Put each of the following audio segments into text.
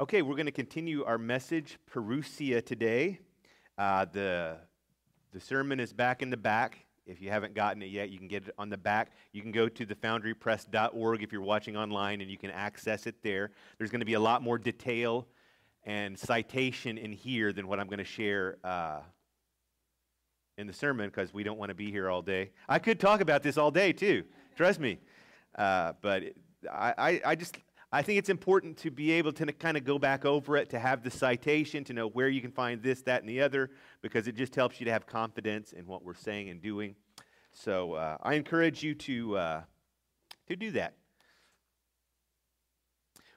Okay, we're going to continue our message, Parousia, today. Uh, the, the sermon is back in the back. If you haven't gotten it yet, you can get it on the back. You can go to thefoundrypress.org if you're watching online and you can access it there. There's going to be a lot more detail and citation in here than what I'm going to share uh, in the sermon because we don't want to be here all day. I could talk about this all day too, trust me. Uh, but I, I, I just I think it's important to be able to kind of go back over it, to have the citation, to know where you can find this, that, and the other, because it just helps you to have confidence in what we're saying and doing. So uh, I encourage you to, uh, to do that.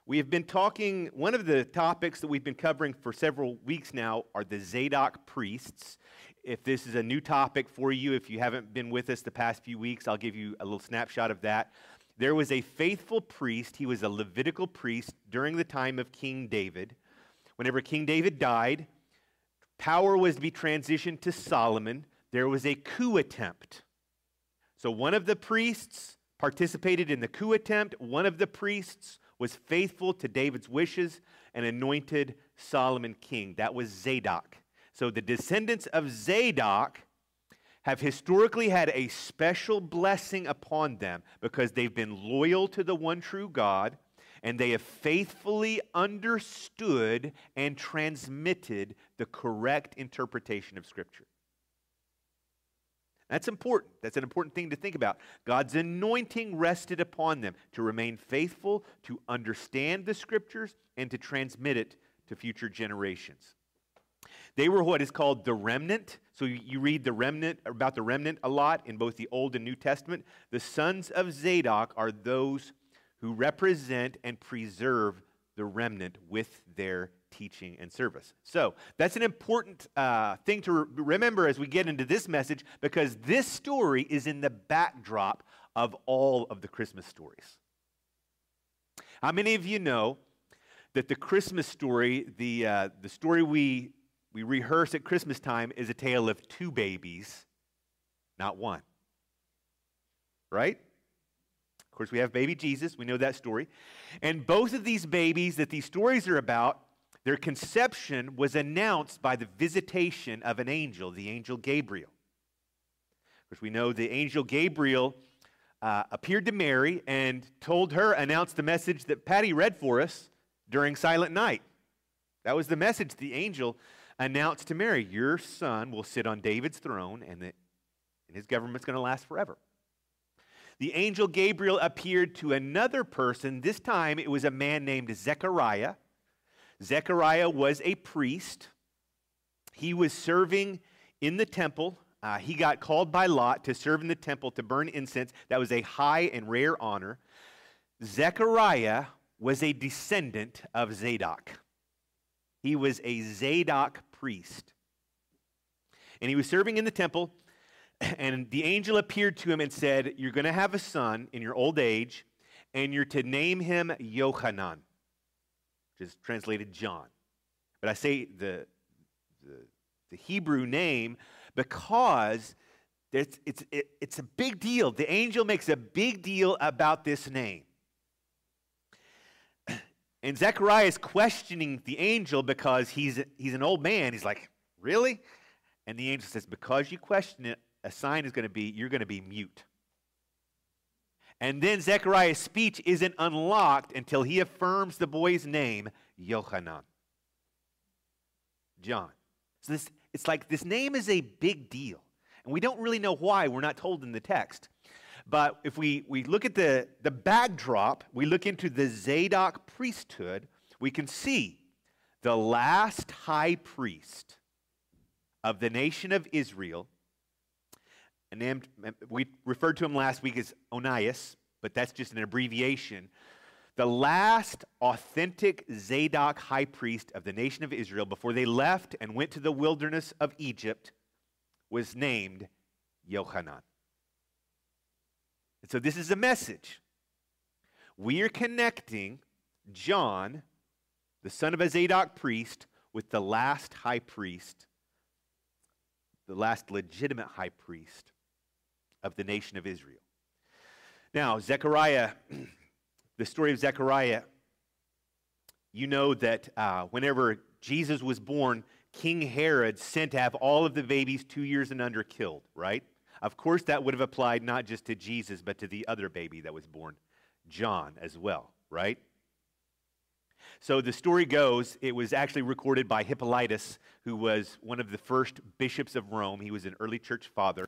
We have been talking, one of the topics that we've been covering for several weeks now are the Zadok priests. If this is a new topic for you, if you haven't been with us the past few weeks, I'll give you a little snapshot of that. There was a faithful priest. He was a Levitical priest during the time of King David. Whenever King David died, power was to be transitioned to Solomon. There was a coup attempt. So one of the priests participated in the coup attempt. One of the priests was faithful to David's wishes and anointed Solomon king. That was Zadok. So the descendants of Zadok have historically had a special blessing upon them because they've been loyal to the one true God and they have faithfully understood and transmitted the correct interpretation of Scripture. That's important. That's an important thing to think about. God's anointing rested upon them to remain faithful, to understand the Scriptures, and to transmit it to future generations. They were what is called the remnant. So you read the remnant about the remnant a lot in both the Old and New Testament. The sons of Zadok are those who represent and preserve the remnant with their teaching and service. So that's an important uh, thing to re- remember as we get into this message because this story is in the backdrop of all of the Christmas stories. How many of you know that the Christmas story, the, uh, the story we we rehearse at Christmas time is a tale of two babies, not one. Right? Of course, we have baby Jesus. We know that story. And both of these babies that these stories are about, their conception was announced by the visitation of an angel, the angel Gabriel. Of course, we know the angel Gabriel uh, appeared to Mary and told her, announced the message that Patty read for us during Silent Night. That was the message the angel announced to Mary, Your son will sit on David's throne, and, the, and his government's going to last forever. The angel Gabriel appeared to another person. This time it was a man named Zechariah. Zechariah was a priest. He was serving in the temple. Uh, he got called by Lot to serve in the temple to burn incense. That was a high and rare honor. Zechariah was a descendant of Zadok. He was a Zadok priest. And he was serving in the temple, and the angel appeared to him and said, You're going to have a son in your old age, and you're to name him Yohanan, which is translated John. But I say the, the, the Hebrew name because it's, it's, it, it's a big deal. The angel makes a big deal about this name. And Zechariah is questioning the angel because he's, he's an old man. He's like, Really? And the angel says, Because you question it, a sign is going to be you're going to be mute. And then Zechariah's speech isn't unlocked until he affirms the boy's name, Yohanan. John. So this, it's like this name is a big deal. And we don't really know why. We're not told in the text. But if we, we look at the, the backdrop, we look into the Zadok priesthood, we can see the last high priest of the nation of Israel, we referred to him last week as Onias, but that's just an abbreviation. The last authentic Zadok high priest of the nation of Israel before they left and went to the wilderness of Egypt was named Yohanan. And so this is a message. We are connecting John, the son of a Zadok priest, with the last high priest, the last legitimate high priest of the nation of Israel. Now, Zechariah, the story of Zechariah you know that uh, whenever Jesus was born, King Herod sent to have all of the babies two years and under killed, right? Of course, that would have applied not just to Jesus, but to the other baby that was born, John, as well, right? So the story goes, it was actually recorded by Hippolytus, who was one of the first bishops of Rome. He was an early church father.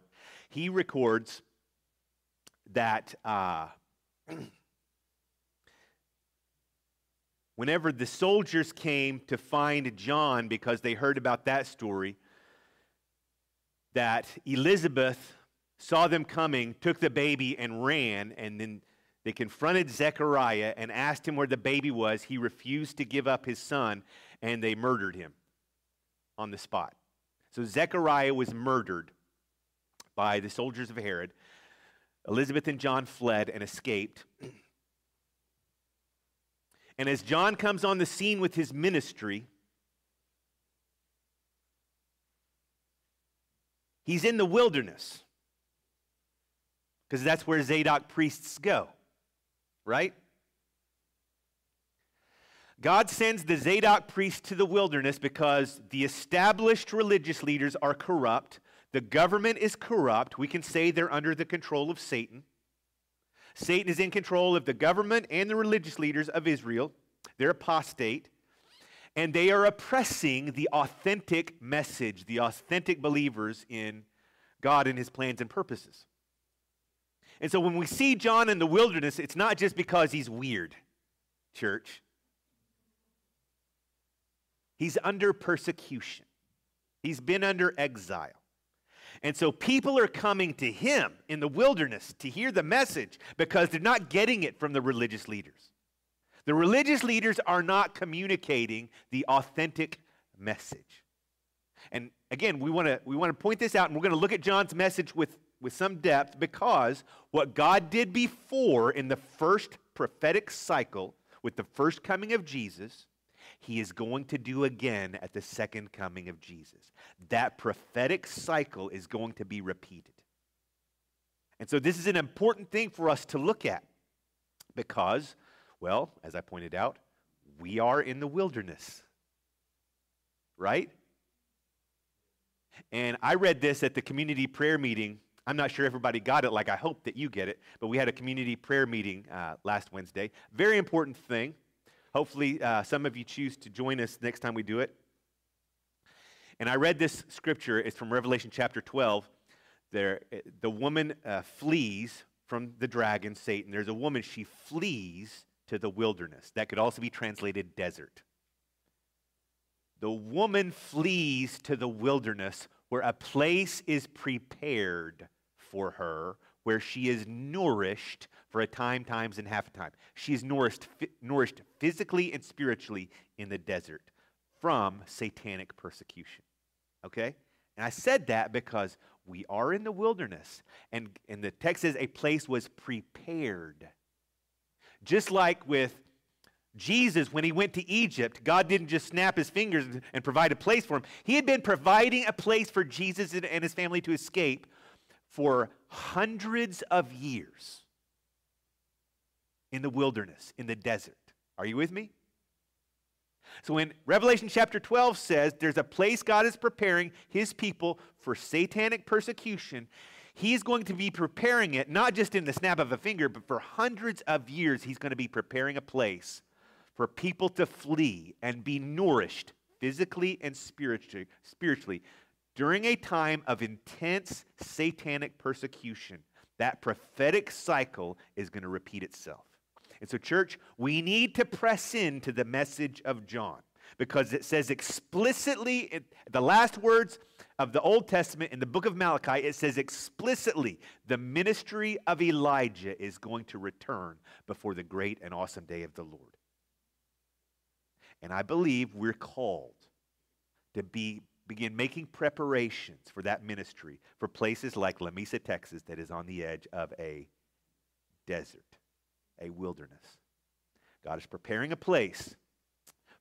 He records that uh, whenever the soldiers came to find John because they heard about that story, that Elizabeth saw them coming, took the baby, and ran, and then they confronted Zechariah and asked him where the baby was. He refused to give up his son, and they murdered him on the spot. So Zechariah was murdered by the soldiers of Herod. Elizabeth and John fled and escaped. And as John comes on the scene with his ministry, he's in the wilderness because that's where Zadok priests go, right? God sends the Zadok priests to the wilderness because the established religious leaders are corrupt. The government is corrupt. We can say they're under the control of Satan. Satan is in control of the government and the religious leaders of Israel. They're apostate. And they are oppressing the authentic message, the authentic believers in God and his plans and purposes. And so when we see John in the wilderness, it's not just because he's weird, church. He's under persecution, he's been under exile. And so people are coming to him in the wilderness to hear the message because they're not getting it from the religious leaders. The religious leaders are not communicating the authentic message. And again, we want to we want to point this out and we're going to look at John's message with with some depth because what God did before in the first prophetic cycle with the first coming of Jesus he is going to do again at the second coming of Jesus. That prophetic cycle is going to be repeated. And so, this is an important thing for us to look at because, well, as I pointed out, we are in the wilderness. Right? And I read this at the community prayer meeting. I'm not sure everybody got it like I hope that you get it, but we had a community prayer meeting uh, last Wednesday. Very important thing. Hopefully, uh, some of you choose to join us next time we do it. And I read this scripture. It's from Revelation chapter 12. There, eh, the woman uh, flees from the dragon, Satan. There's a woman, she flees to the wilderness. That could also be translated desert. The woman flees to the wilderness where a place is prepared for her, where she is nourished for a time, times, and half a time. She is nourished, nourished physically and spiritually in the desert from satanic persecution. Okay? And I said that because we are in the wilderness. And, and the text says a place was prepared. Just like with Jesus, when he went to Egypt, God didn't just snap his fingers and provide a place for him. He had been providing a place for Jesus and his family to escape for hundreds of years in the wilderness, in the desert. Are you with me? So when Revelation chapter 12 says there's a place God is preparing his people for satanic persecution, he's going to be preparing it not just in the snap of a finger, but for hundreds of years, he's going to be preparing a place for people to flee and be nourished physically and spiritually, spiritually during a time of intense satanic persecution. That prophetic cycle is going to repeat itself. And so, church, we need to press into the message of John because it says explicitly, the last words of the Old Testament in the book of Malachi, it says explicitly the ministry of Elijah is going to return before the great and awesome day of the Lord. And I believe we're called to be begin making preparations for that ministry for places like Lamesa, Texas, that is on the edge of a desert a wilderness. God is preparing a place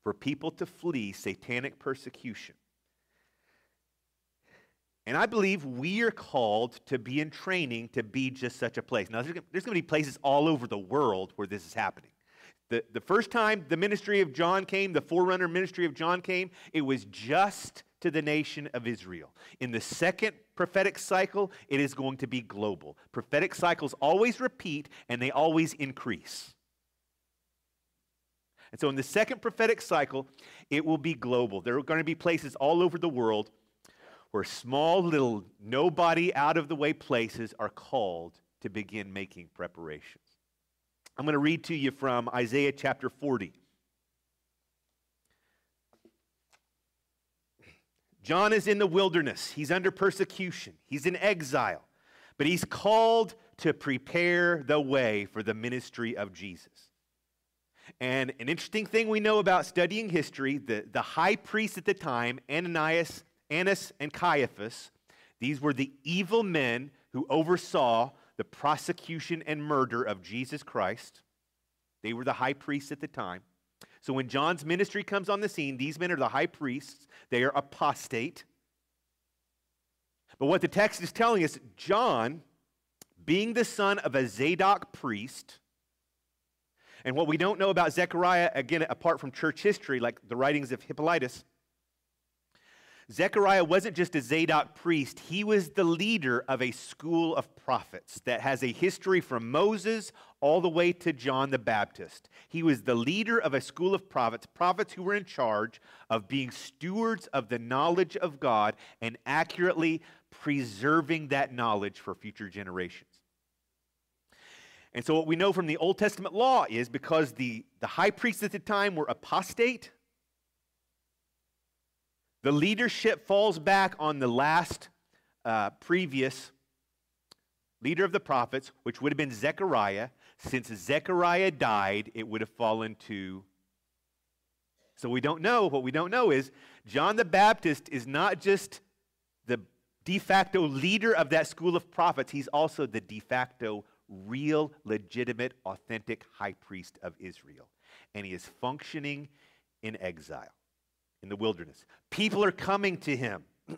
for people to flee satanic persecution. And I believe we are called to be in training to be just such a place. Now, there's going to be places all over the world where this is happening. The, the first time the ministry of John came, the forerunner ministry of John came, it was just to the nation of Israel. In the second prophetic cycle, it is going to be global. Prophetic cycles always repeat and they always increase. And so in the second prophetic cycle, it will be global. There are going to be places all over the world where small, little, nobody out of the way places are called to begin making preparations. I'm going to read to you from Isaiah chapter 40. John is in the wilderness. He's under persecution. He's in exile. But he's called to prepare the way for the ministry of Jesus. And an interesting thing we know about studying history the, the high priest at the time, Ananias, Annas, and Caiaphas, these were the evil men who oversaw the prosecution and murder of Jesus Christ. They were the high priests at the time. So when John's ministry comes on the scene, these men are the high priests, they are apostate. But what the text is telling us, John, being the son of a Zadok priest, and what we don't know about Zechariah, again, apart from church history, like the writings of Hippolytus, Zechariah wasn't just a Zadok priest, he was the leader of a school of prophets that has a history from Moses all the way to John the Baptist. He was the leader of a school of prophets, prophets who were in charge of being stewards of the knowledge of God and accurately preserving that knowledge for future generations. And so, what we know from the Old Testament law is because the, the high priests at the time were apostate, the leadership falls back on the last uh, previous leader of the prophets, which would have been Zechariah. Since Zechariah died, it would have fallen to. So we don't know. What we don't know is John the Baptist is not just the de facto leader of that school of prophets, he's also the de facto real, legitimate, authentic high priest of Israel. And he is functioning in exile in the wilderness. People are coming to him.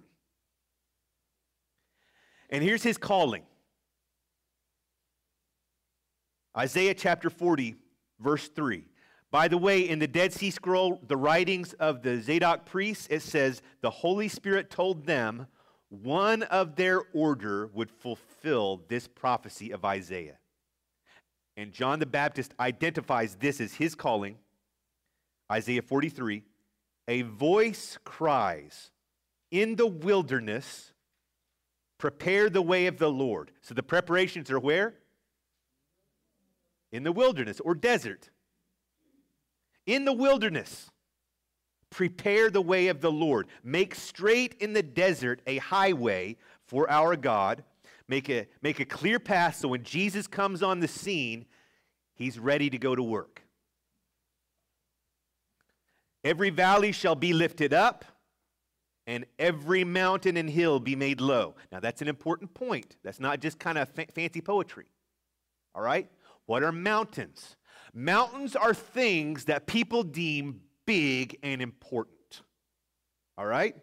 And here's his calling Isaiah chapter 40, verse 3. By the way, in the Dead Sea Scroll, the writings of the Zadok priests, it says, The Holy Spirit told them one of their order would fulfill this prophecy of Isaiah. And John the Baptist identifies this as his calling. Isaiah 43 a voice cries, In the wilderness, prepare the way of the Lord. So the preparations are where? In the wilderness or desert. In the wilderness, prepare the way of the Lord. Make straight in the desert a highway for our God. Make a, make a clear path so when Jesus comes on the scene, he's ready to go to work. Every valley shall be lifted up, and every mountain and hill be made low. Now, that's an important point. That's not just kind of fa- fancy poetry. All right? What are mountains? Mountains are things that people deem big and important. All right?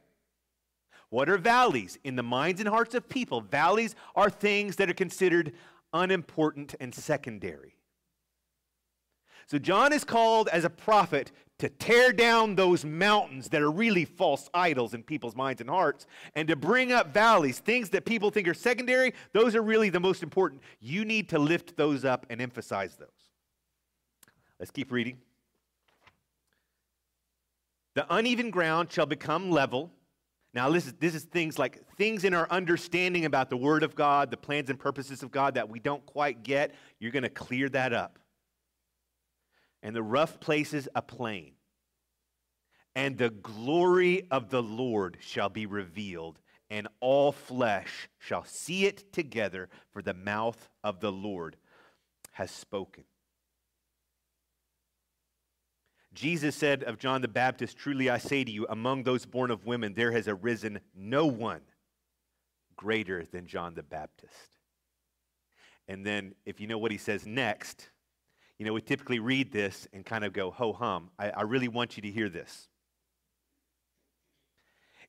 What are valleys? In the minds and hearts of people, valleys are things that are considered unimportant and secondary. So John is called as a prophet to tear down those mountains that are really false idols in people's minds and hearts and to bring up valleys, things that people think are secondary, those are really the most important. You need to lift those up and emphasize those. Let's keep reading. The uneven ground shall become level. Now, this is, this is things like things in our understanding about the Word of God, the plans and purposes of God that we don't quite get. You're going to clear that up and the rough places a plain. And the glory of the Lord shall be revealed, and all flesh shall see it together, for the mouth of the Lord has spoken. Jesus said of John the Baptist, Truly I say to you, among those born of women, there has arisen no one greater than John the Baptist. And then, if you know what he says next, you know, we typically read this and kind of go ho hum. I, I really want you to hear this.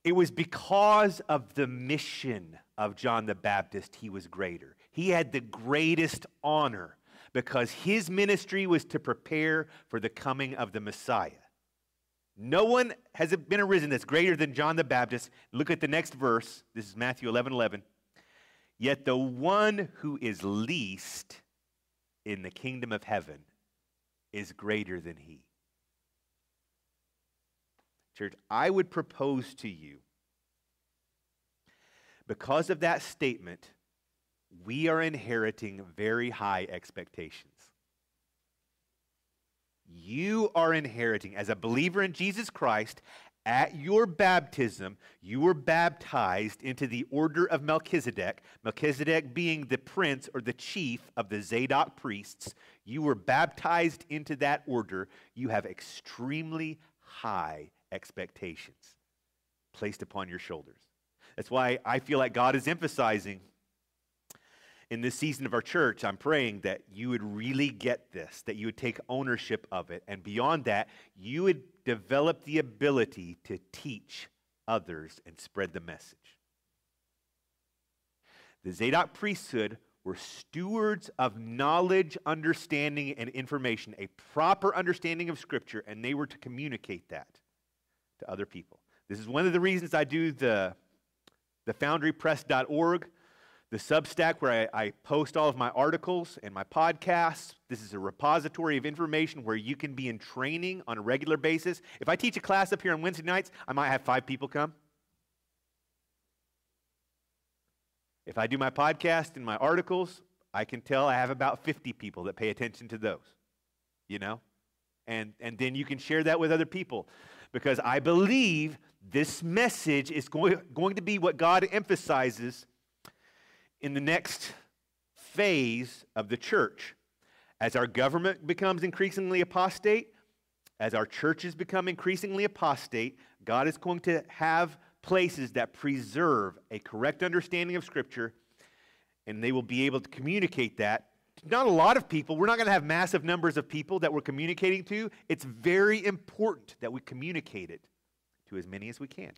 It was because of the mission of John the Baptist he was greater. He had the greatest honor Because his ministry was to prepare for the coming of the Messiah. No one has been arisen that's greater than John the Baptist. Look at the next verse. This is Matthew 11 11. Yet the one who is least in the kingdom of heaven is greater than he. Church, I would propose to you, because of that statement, we are inheriting very high expectations. You are inheriting, as a believer in Jesus Christ, at your baptism, you were baptized into the order of Melchizedek, Melchizedek being the prince or the chief of the Zadok priests. You were baptized into that order. You have extremely high expectations placed upon your shoulders. That's why I feel like God is emphasizing in this season of our church, I'm praying that you would really get this, that you would take ownership of it. And beyond that, you would develop the ability to teach others and spread the message. The Zadok priesthood were stewards of knowledge, understanding, and information, a proper understanding of Scripture, and they were to communicate that to other people. This is one of the reasons I do the, the foundrypress.org the Substack, where I, I, post all of my articles and my podcasts. This is a repository of information where you can be in training on a regular basis. If I teach a class up here on Wednesday nights, I might have five people come. If I do my podcast and my articles, I can tell I have about 50 people that pay attention to those, you know? And, and then you can share that with other people because I believe this message is going, going to be what God emphasizes in the next phase of the church. As our government becomes increasingly apostate, as our churches become increasingly apostate, God is going to have places that preserve a correct understanding of Scripture, and they will be able to communicate that. Not a lot of people, we're not going to have massive numbers of people that we're communicating to. It's very important that we communicate it to as many as we can.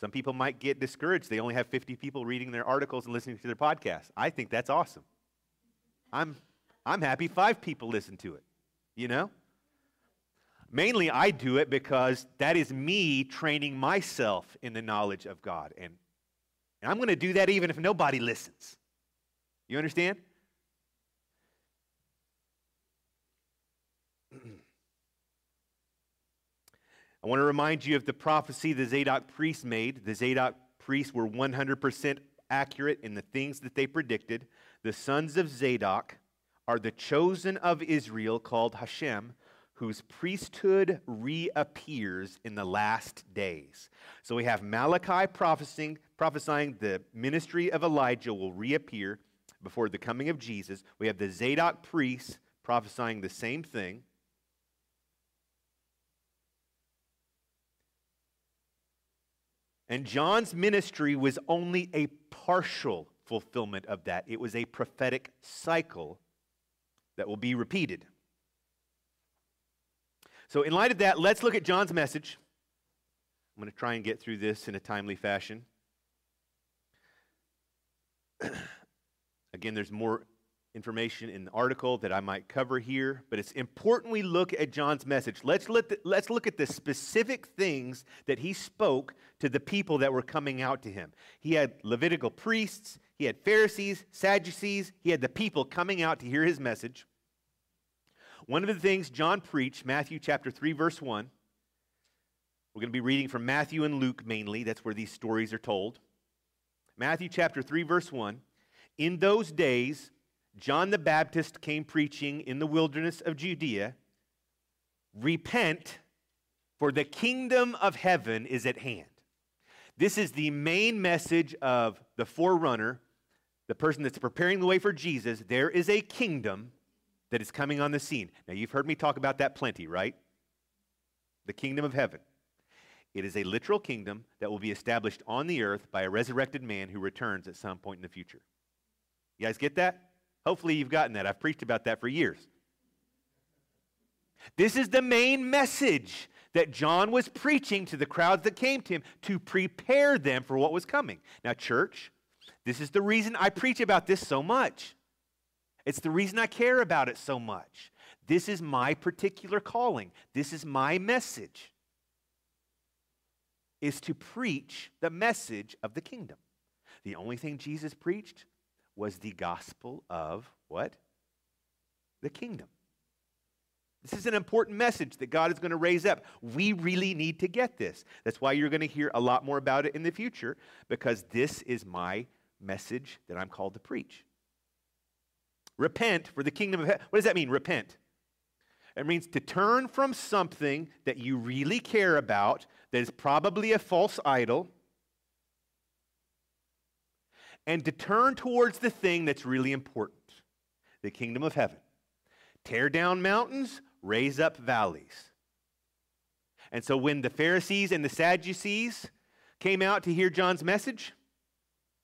Some people might get discouraged. They only have 50 people reading their articles and listening to their podcasts. I think that's awesome. I'm, I'm happy five people listen to it, you know? Mainly, I do it because that is me training myself in the knowledge of God. And, and I'm going to do that even if nobody listens. You understand? I want to remind you of the prophecy the Zadok priests made. The Zadok priests were 100% accurate in the things that they predicted. The sons of Zadok are the chosen of Israel called Hashem, whose priesthood reappears in the last days. So we have Malachi prophesying, prophesying the ministry of Elijah will reappear before the coming of Jesus. We have the Zadok priests prophesying the same thing. And John's ministry was only a partial fulfillment of that, it was a prophetic cycle that will be repeated. So, in light of that, let's look at John's message. I'm going to try and get through this in a timely fashion. Again, there's more information in the article that I might cover here, but it's important we look at John's message. Let's, let the, let's look at the specific things that he spoke to the people that were coming out to him. He had Levitical priests, he had Pharisees, Sadducees, he had the people coming out to hear his message. One of the things John preached, Matthew chapter 3, verse 1, we're going to be reading from Matthew and Luke mainly. That's where these stories are told. Matthew chapter 3, verse 1. In those days, John the Baptist came preaching in the wilderness of Judea Repent, for the kingdom of heaven is at hand. This is the main message of the forerunner, the person that's preparing the way for Jesus. There is a kingdom that is coming on the scene. Now, you've heard me talk about that plenty, right? The kingdom of heaven. It is a literal kingdom that will be established on the earth by a resurrected man who returns at some point in the future. You guys get that? Hopefully, you've gotten that. I've preached about that for years. This is the main message that John was preaching to the crowds that came to him to prepare them for what was coming. Now, church, this is the reason I preach about this so much. It's the reason I care about it so much. This is my particular calling. This is my message. Is to preach the message of the kingdom. The only thing Jesus preached was the gospel of what? The kingdom. This is an important message that God is going to raise up. We really need to get this. That's why you're going to hear a lot more about it in the future, because this is my message that I'm called to preach. Repent for the kingdom of heaven. What does that mean, repent? It means to turn from something that you really care about, that is probably a false idol, and to turn towards the thing that's really important the kingdom of heaven. Tear down mountains, raise up valleys. And so when the Pharisees and the Sadducees came out to hear John's message,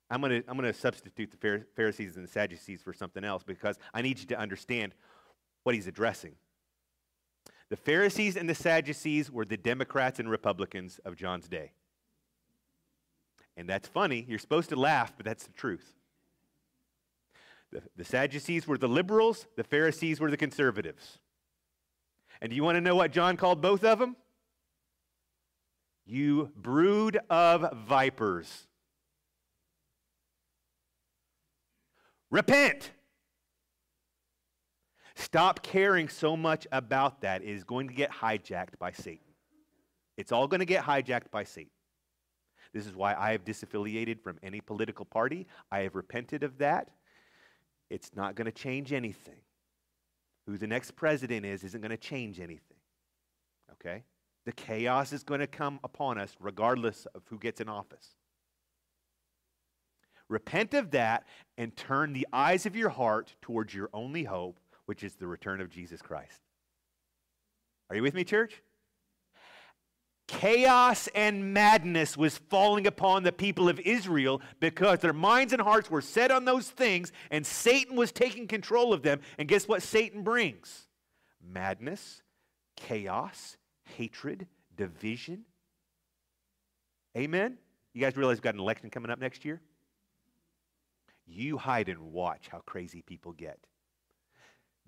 I'm going to I'm to substitute the Pharisees and the Sadducees for something else because I need you to understand what he's addressing. The Pharisees and the Sadducees were the Democrats and Republicans of John's day. And that's funny. You're supposed to laugh, but that's the truth. The, the Sadducees were the liberals, the Pharisees were the conservatives. And do you want to know what John called both of them? You brood of vipers. Repent. Stop caring so much about that. It is going to get hijacked by Satan. It's all going to get hijacked by Satan. This is why I have disaffiliated from any political party. I have repented of that. It's not going to change anything who the next president is isn't going to change anything. Okay? The chaos is going to come upon us regardless of who gets in office. Repent of that and turn the eyes of your heart towards your only hope, which is the return of Jesus Christ. Are you with me, church? Chaos and madness was falling upon the people of Israel because their minds and hearts were set on those things and Satan was taking control of them. And guess what Satan brings? Madness, chaos, hatred, division. Amen? You guys realize we've got an election coming up next year? You hide and watch how crazy people get.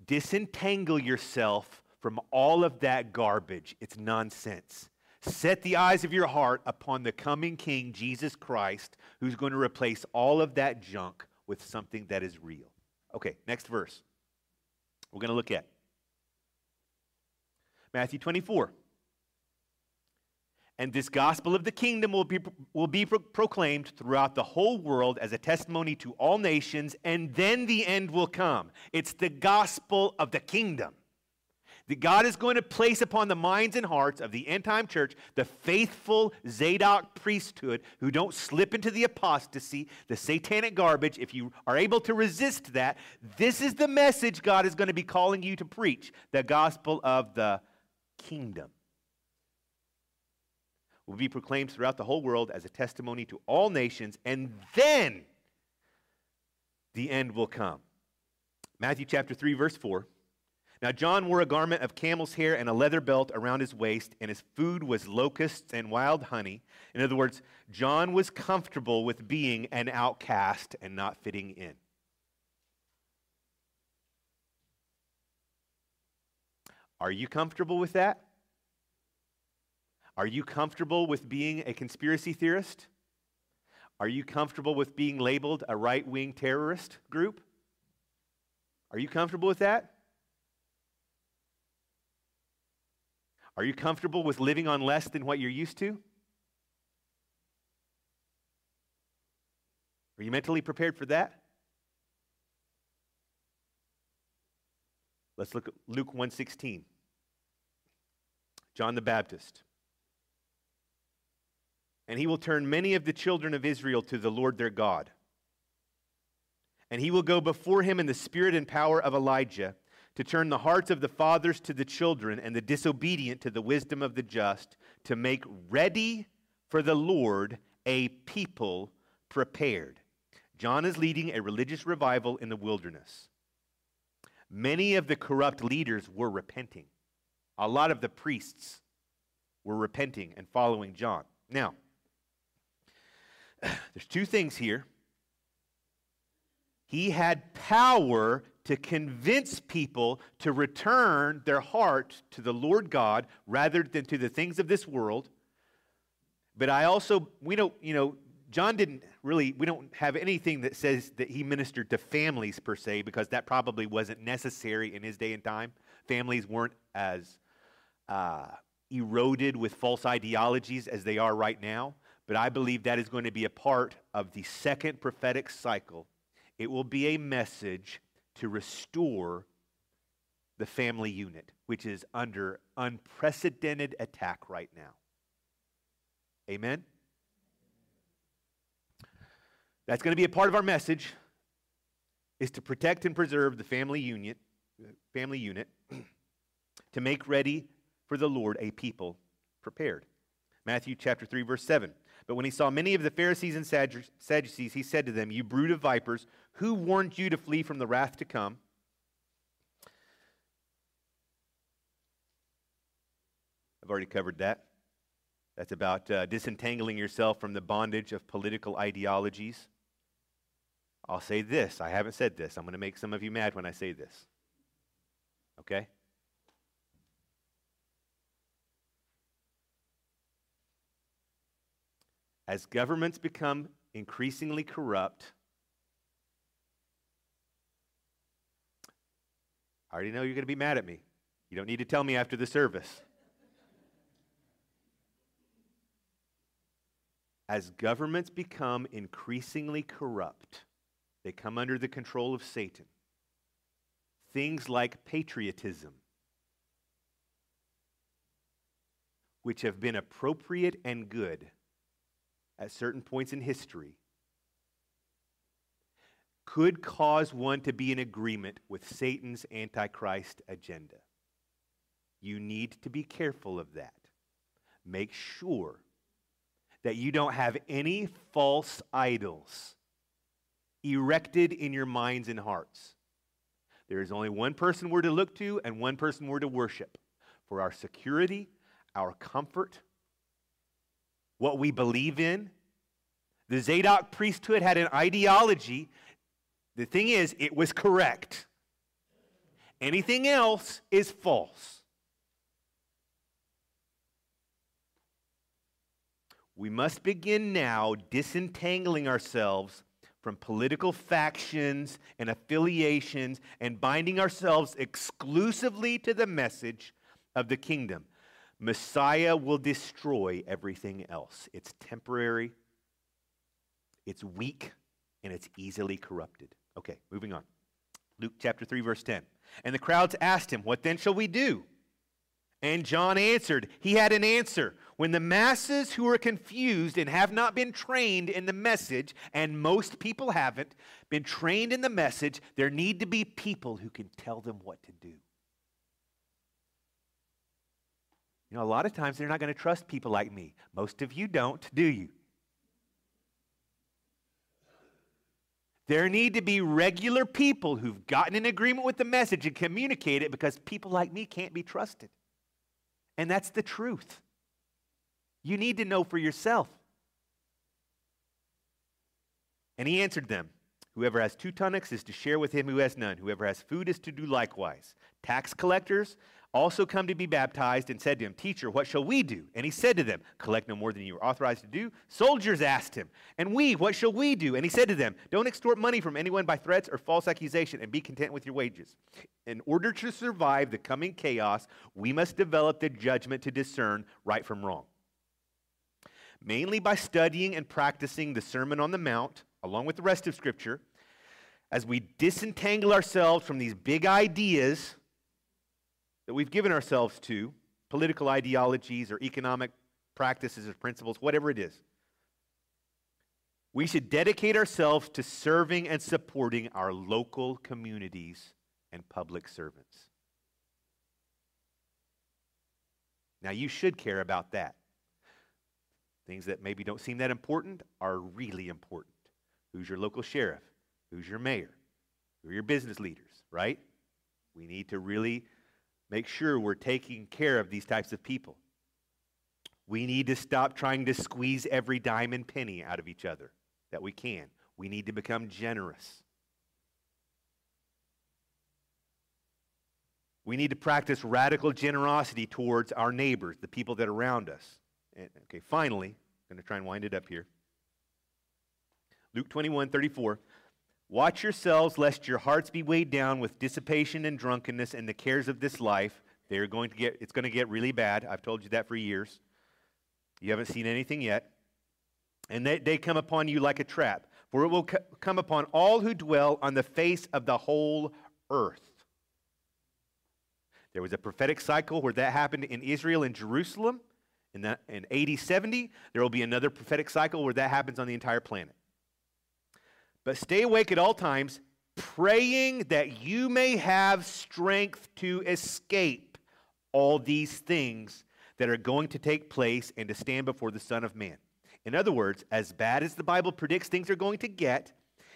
Disentangle yourself from all of that garbage. It's nonsense. Set the eyes of your heart upon the coming King, Jesus Christ, who's going to replace all of that junk with something that is real. Okay, next verse. We're going to look at Matthew 24. And this gospel of the kingdom will be, will be pro- proclaimed throughout the whole world as a testimony to all nations, and then the end will come. It's the gospel of the kingdom that God is going to place upon the minds and hearts of the end time church the faithful Zadok priesthood who don't slip into the apostasy, the satanic garbage. If you are able to resist that, this is the message God is going to be calling you to preach the gospel of the kingdom. Will be proclaimed throughout the whole world as a testimony to all nations, and then the end will come. Matthew chapter 3, verse 4. Now, John wore a garment of camel's hair and a leather belt around his waist, and his food was locusts and wild honey. In other words, John was comfortable with being an outcast and not fitting in. Are you comfortable with that? Are you comfortable with being a conspiracy theorist? Are you comfortable with being labeled a right wing terrorist group? Are you comfortable with that? Are you comfortable with living on less than what you're used to? Are you mentally prepared for that? Let's look at Luke 1:16. John the Baptist. And he will turn many of the children of Israel to the Lord their God. And he will go before him in the spirit and power of Elijah to turn the hearts of the fathers to the children and the disobedient to the wisdom of the just, to make ready for the Lord a people prepared. John is leading a religious revival in the wilderness. Many of the corrupt leaders were repenting. A lot of the priests were repenting and following John. Now, there's two things here. He had power to convince people to return their heart to the Lord God rather than to the things of this world. But I also, we don't, you know, John didn't really, we don't have anything that says that he ministered to families per se, because that probably wasn't necessary in his day and time. Families weren't as uh, eroded with false ideologies as they are right now. But I believe that is going to be a part of the second prophetic cycle. It will be a message to restore the family unit, which is under unprecedented attack right now. Amen? That's going to be a part of our message is to protect and preserve the family unit, family unit to make ready for the Lord a people prepared. Matthew chapter 3 verse 7. But when he saw many of the Pharisees and Sadducees, he said to them, You brood of vipers, who warned you to flee from the wrath to come? I've already covered that. That's about uh, disentangling yourself from the bondage of political ideologies. I'll say this. I haven't said this. I'm going to make some of you mad when I say this. Okay? As governments become increasingly corrupt, I already know you're going to be mad at me. You don't need to tell me after the service. As governments become increasingly corrupt, they come under the control of Satan. Things like patriotism, which have been appropriate and good at certain points in history, could cause one to be in agreement with Satan's antichrist agenda. You need to be careful of that. Make sure that you don't have any false idols erected in your minds and hearts. There is only one person we're to look to and one person we're to worship for our security, our comfort, what we believe in. The Zadok priesthood had an ideology. The thing is, it was correct. Anything else is false. We must begin now disentangling ourselves from political factions and affiliations and binding ourselves exclusively to the message of the kingdom. Messiah will destroy everything else. It's temporary, it's weak, and it's easily corrupted. Okay, moving on. Luke chapter 3, verse 10. And the crowds asked him, What then shall we do? And John answered, He had an answer. When the masses who are confused and have not been trained in the message, and most people haven't been trained in the message, there need to be people who can tell them what to do. You know, a lot of times they're not going to trust people like me. Most of you don't, do you? There need to be regular people who've gotten in agreement with the message and communicate it because people like me can't be trusted. And that's the truth. You need to know for yourself. And he answered them Whoever has two tunics is to share with him who has none. Whoever has food is to do likewise. Tax collectors also come to be baptized and said to him, Teacher, what shall we do? And he said to them, Collect no more than you are authorized to do. Soldiers asked him, And we, what shall we do? And he said to them, Don't extort money from anyone by threats or false accusation, and be content with your wages. In order to survive the coming chaos, we must develop the judgment to discern right from wrong. Mainly by studying and practicing the Sermon on the Mount, along with the rest of Scripture, as we disentangle ourselves from these big ideas that we've given ourselves to, political ideologies or economic practices or principles, whatever it is. We should dedicate ourselves to serving and supporting our local communities and public servants. Now, you should care about that. Things that maybe don't seem that important are really important. Who's your local sheriff? Who's your mayor? Who are your business leaders, right? We need to really make sure we're taking care of these types of people. We need to stop trying to squeeze every dime and penny out of each other that we can. We need to become generous. We need to practice radical generosity towards our neighbors, the people that are around us. And, okay, finally, I'm going to try and wind it up here. Luke 21, 34. Watch yourselves, lest your hearts be weighed down with dissipation and drunkenness and the cares of this life. They're going to get, it's going to get really bad. I've told you that for years. You haven't seen anything yet. And they, they come upon you like a trap, for it will co- come upon all who dwell on the face of the whole earth. There was a prophetic cycle where that happened in Israel and Jerusalem in, the, in AD 70. There will be another prophetic cycle where that happens on the entire planet. But stay awake at all times, praying that you may have strength to escape all these things that are going to take place and to stand before the Son of Man. In other words, as bad as the Bible predicts things are going to get,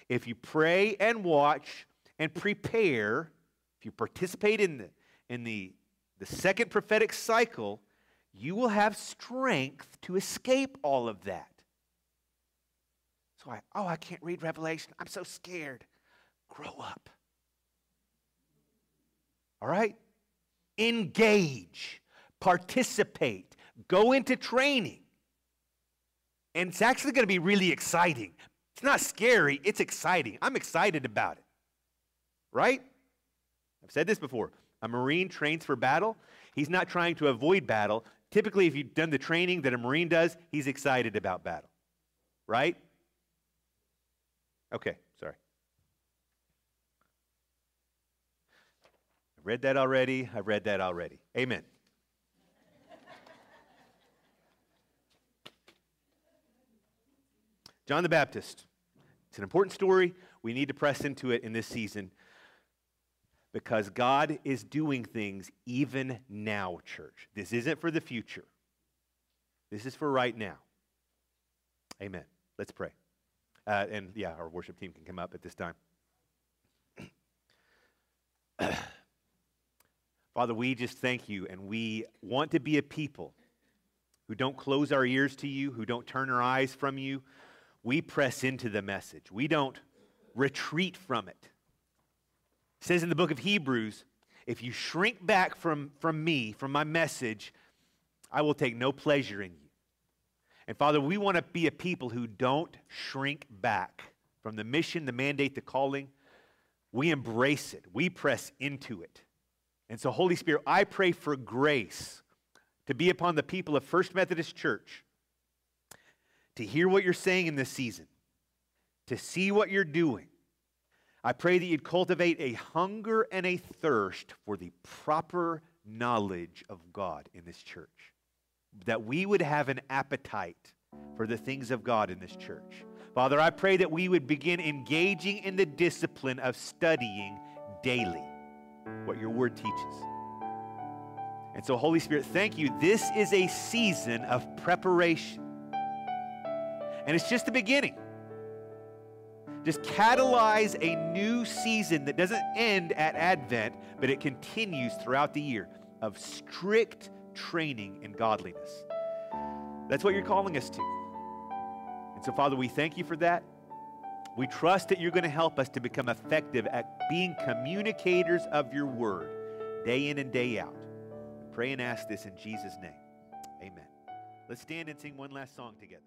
if you pray and watch and prepare, if you participate in the, in the, the second prophetic cycle, you will have strength to escape all of that. So I, oh, I can't read Revelation. I'm so scared. Grow up. All right? Engage, participate, go into training. And it's actually going to be really exciting. It's not scary, it's exciting. I'm excited about it. Right? I've said this before. A Marine trains for battle. He's not trying to avoid battle. Typically, if you've done the training that a Marine does, he's excited about battle. Right? Okay, sorry. I read that already. I read that already. Amen. John the Baptist. It's an important story. We need to press into it in this season because God is doing things even now, church. This isn't for the future, this is for right now. Amen. Let's pray. Uh, and yeah, our worship team can come up at this time. Father, we just thank you, and we want to be a people who don't close our ears to you, who don't turn our eyes from you. We press into the message, we don't retreat from it. It says in the book of Hebrews, if you shrink back from, from me, from my message, I will take no pleasure in you. And Father, we want to be a people who don't shrink back from the mission, the mandate, the calling. We embrace it, we press into it. And so, Holy Spirit, I pray for grace to be upon the people of First Methodist Church to hear what you're saying in this season, to see what you're doing. I pray that you'd cultivate a hunger and a thirst for the proper knowledge of God in this church that we would have an appetite for the things of God in this church. Father, I pray that we would begin engaging in the discipline of studying daily what your word teaches. And so, Holy Spirit, thank you. This is a season of preparation. And it's just the beginning. Just catalyze a new season that doesn't end at Advent, but it continues throughout the year of strict training in godliness. That's what you're calling us to. And so, Father, we thank you for that. We trust that you're going to help us to become effective at being communicators of your word day in and day out. pray and ask this in Jesus' name. Amen. Let's stand and sing one last song together.